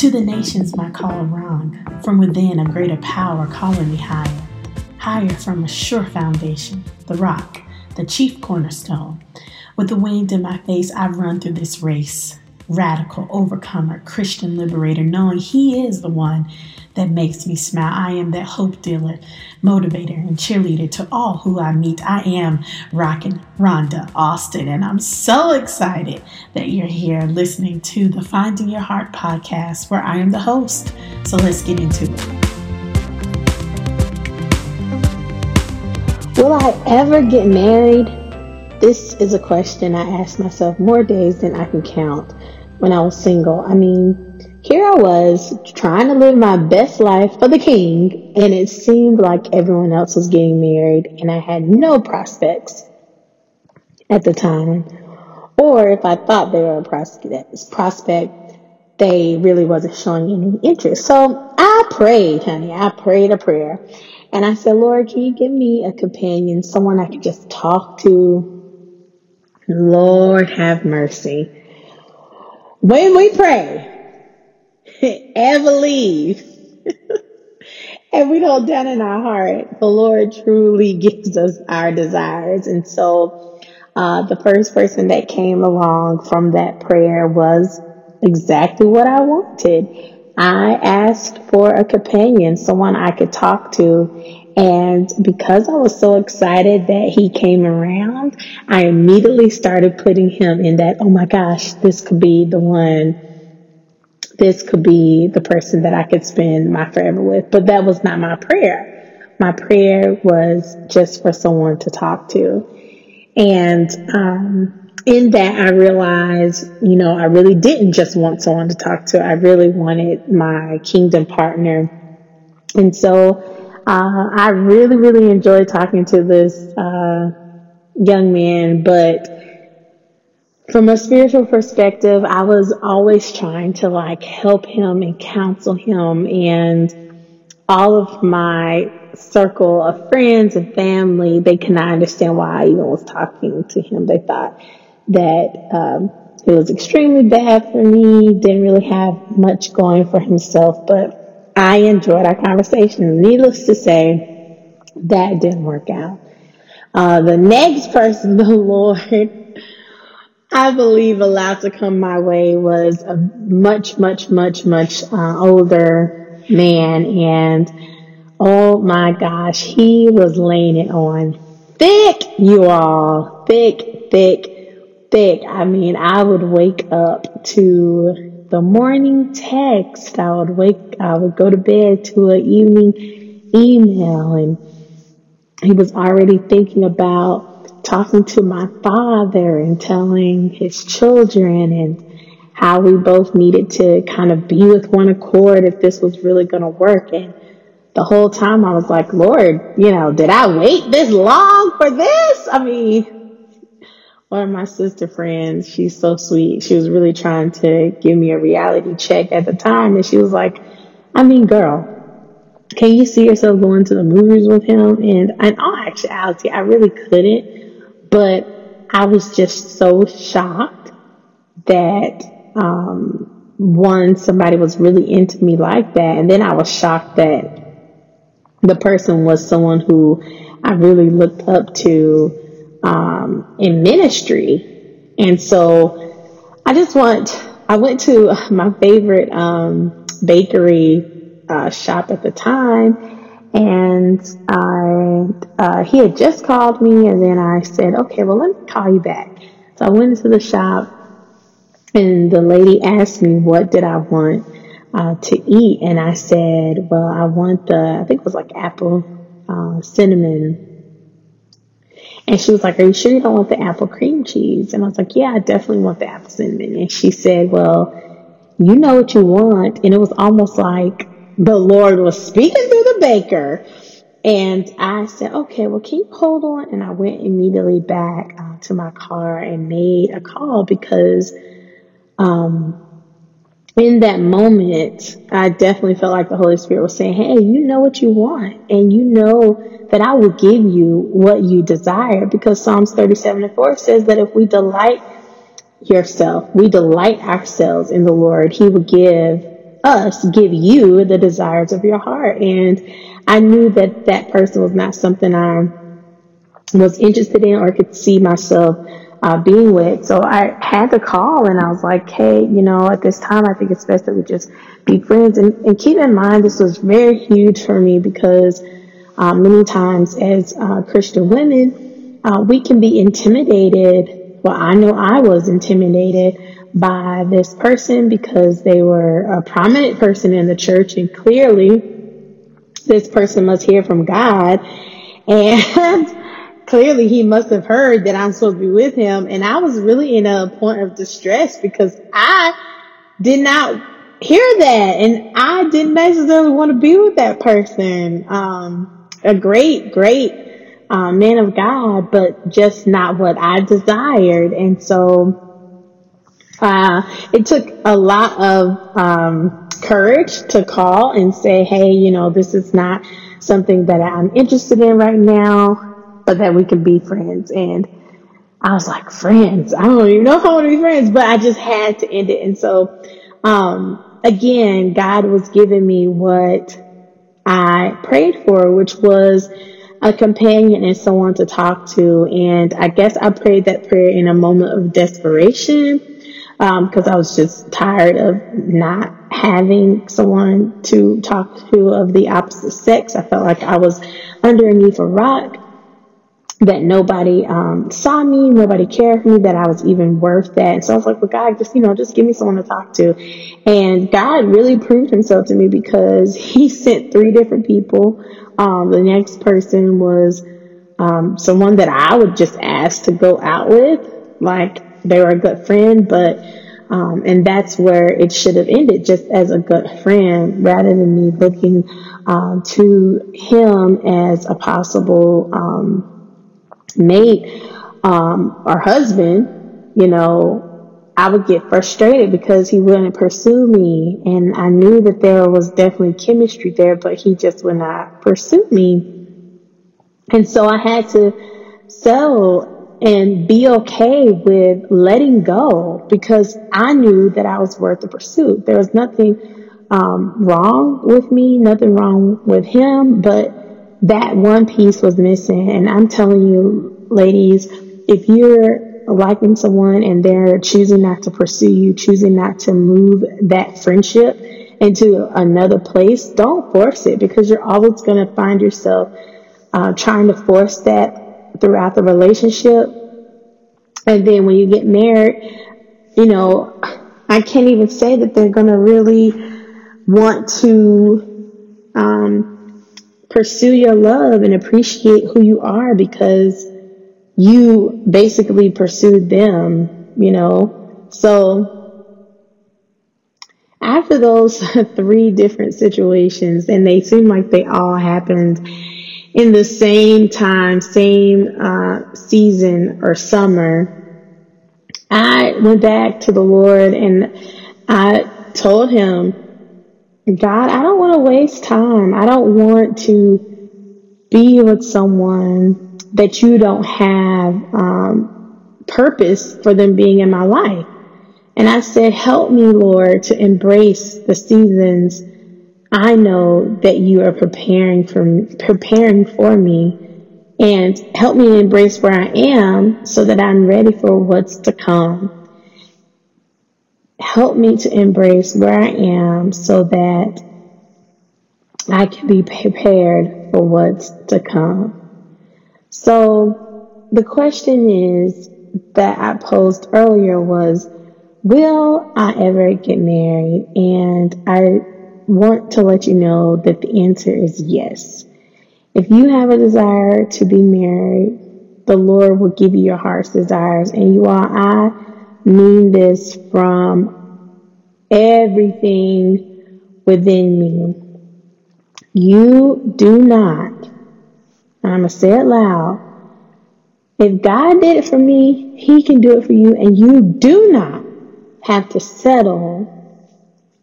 To the nations, my call rung. From within, a greater power calling me higher. Higher from a sure foundation, the rock, the chief cornerstone. With the wind in my face, I run through this race. Radical, overcomer, Christian liberator, knowing He is the one that makes me smile. I am that hope dealer, motivator, and cheerleader to all who I meet. I am Rockin' Rhonda Austin, and I'm so excited that you're here listening to the Finding Your Heart podcast, where I am the host. So let's get into it. Will I ever get married? This is a question I ask myself more days than I can count when I was single. I mean, here I was trying to live my best life for the king, and it seemed like everyone else was getting married, and I had no prospects at the time. Or if I thought they were a prospect, they really wasn't showing any interest. So I prayed, honey. I prayed a prayer. And I said, Lord, can you give me a companion, someone I could just talk to? Lord, have mercy. When we pray, ever leave. and we don't doubt in our heart, the Lord truly gives us our desires. And so, uh, the first person that came along from that prayer was exactly what I wanted. I asked for a companion, someone I could talk to. And because I was so excited that he came around, I immediately started putting him in that, oh my gosh, this could be the one this could be the person that I could spend my forever with. But that was not my prayer. My prayer was just for someone to talk to. And um, in that, I realized, you know, I really didn't just want someone to talk to. I really wanted my kingdom partner. And so uh, I really, really enjoyed talking to this uh, young man, but from a spiritual perspective, I was always trying to like help him and counsel him and all of my circle of friends and family, they could not understand why I even was talking to him. They thought that um, it was extremely bad for me, didn't really have much going for himself, but I enjoyed our conversation. Needless to say, that didn't work out. Uh, the next person the Lord I believe allowed to come my way was a much, much, much, much uh, older man. And oh my gosh, he was laying it on thick, you all. Thick, thick, thick. I mean, I would wake up to the morning text. I would wake, I would go to bed to an evening email and he was already thinking about talking to my father and telling his children and how we both needed to kind of be with one accord if this was really going to work. And the whole time I was like, Lord, you know, did I wait this long for this? I mean, one of my sister friends, she's so sweet. She was really trying to give me a reality check at the time. And she was like, I mean, girl, can you see yourself going to the movies with him? And in all actuality, I really couldn't but I was just so shocked that, um, one, somebody was really into me like that. And then I was shocked that the person was someone who I really looked up to, um, in ministry. And so I just want, I went to my favorite, um, bakery, uh, shop at the time and I, uh, he had just called me, and then I said, okay, well, let me call you back. So I went into the shop, and the lady asked me, what did I want uh, to eat? And I said, well, I want the, I think it was like apple uh, cinnamon. And she was like, are you sure you don't want the apple cream cheese? And I was like, yeah, I definitely want the apple cinnamon. And she said, well, you know what you want. And it was almost like the Lord was speaking through the baker. And I said, okay, well, can you hold on? And I went immediately back uh, to my car and made a call because, um, in that moment, I definitely felt like the Holy Spirit was saying, Hey, you know what you want, and you know that I will give you what you desire because Psalms 37 and 4 says that if we delight yourself, we delight ourselves in the Lord, He will give us give you the desires of your heart. And I knew that that person was not something I was interested in or could see myself uh, being with. So I had to call and I was like, hey, you know, at this time, I think it's best that we just be friends. And, and keep in mind, this was very huge for me because uh, many times as uh, Christian women, uh, we can be intimidated. Well, I know I was intimidated by this person because they were a prominent person in the church and clearly this person must hear from God. And clearly he must have heard that I'm supposed to be with him. And I was really in a point of distress because I did not hear that. And I didn't necessarily want to be with that person. Um, a great, great uh, man of God, but just not what I desired. And so uh, it took a lot of um, courage to call and say, hey, you know, this is not something that I'm interested in right now, but that we can be friends. And I was like, friends? I don't even know if I want to be friends, but I just had to end it. And so, um, again, God was giving me what I prayed for, which was a companion and someone to talk to. And I guess I prayed that prayer in a moment of desperation because um, I was just tired of not having someone to talk to of the opposite sex. I felt like I was underneath a rock, that nobody um, saw me, nobody cared for me, that I was even worth that. And so I was like, well, God, just, you know, just give me someone to talk to. And God really proved himself to me because he sent three different people. Um, the next person was um, someone that I would just ask to go out with. Like, they were a good friend, but um, and that's where it should have ended, just as a good friend, rather than me looking um, to him as a possible mate um, or husband. You know, I would get frustrated because he wouldn't pursue me, and I knew that there was definitely chemistry there, but he just would not pursue me. And so I had to settle and be okay with letting go because I knew that I was worth the pursuit. There was nothing um, wrong with me, nothing wrong with him, but that one piece was missing. And I'm telling you, ladies, if you're liking someone and they're choosing not to pursue you, choosing not to move that friendship into another place, don't force it because you're always going to find yourself uh, trying to force that throughout the relationship. And then when you get married, you know, I can't even say that they're going to really want to um, pursue your love and appreciate who you are because you basically pursued them, you know. So after those three different situations, and they seem like they all happened in the same time, same uh, season or summer, I went back to the Lord and I told him, God, I don't want to waste time. I don't want to be with someone that you don't have um, purpose for them being in my life. And I said, help me, Lord, to embrace the seasons I know that you are preparing for preparing for me and help me embrace where I am so that I'm ready for what's to come. Help me to embrace where I am so that I can be prepared for what's to come. So the question is that I posed earlier was, will I ever get married? And I want to let you know that the answer is yes. If you have a desire to be married, the Lord will give you your heart's desires. And you all, I mean this from everything within me. You do not, I'm going to say it loud, if God did it for me, He can do it for you, and you do not have to settle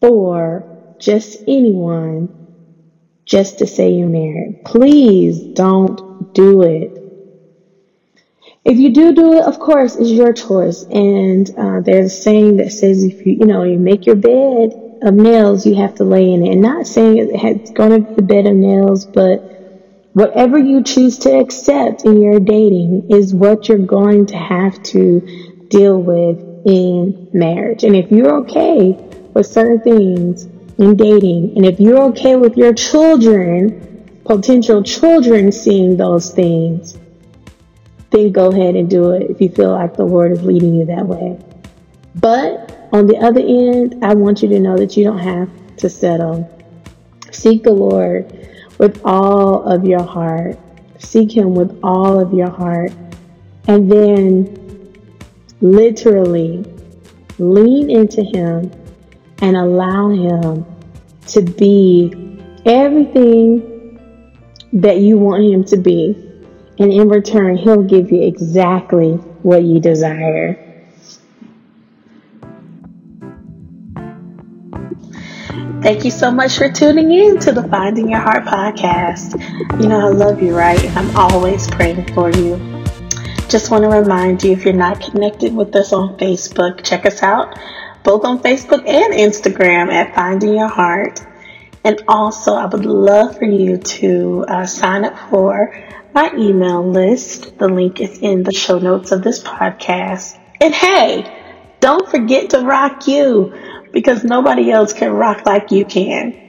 for just anyone just to say you're married. Please don't do it. If you do do it, of course, it's your choice. And uh, there's a saying that says if you, you know, you make your bed of nails, you have to lay in it. And not saying it's going to be the bed of nails, but whatever you choose to accept in your dating is what you're going to have to deal with in marriage. And if you're okay with certain things in dating, and if you're okay with your children, potential children seeing those things, then go ahead and do it if you feel like the Lord is leading you that way. But on the other end, I want you to know that you don't have to settle. Seek the Lord with all of your heart. Seek Him with all of your heart. And then literally lean into Him and allow Him to be everything that you want Him to be. And in return, He'll give you exactly what you desire. Thank you so much for tuning in to the Finding Your Heart podcast. You know, I love you, right? And I'm always praying for you. Just want to remind you if you're not connected with us on Facebook, check us out both on Facebook and Instagram at Finding Your Heart. And also, I would love for you to uh, sign up for my email list. The link is in the show notes of this podcast. And hey, don't forget to rock you because nobody else can rock like you can.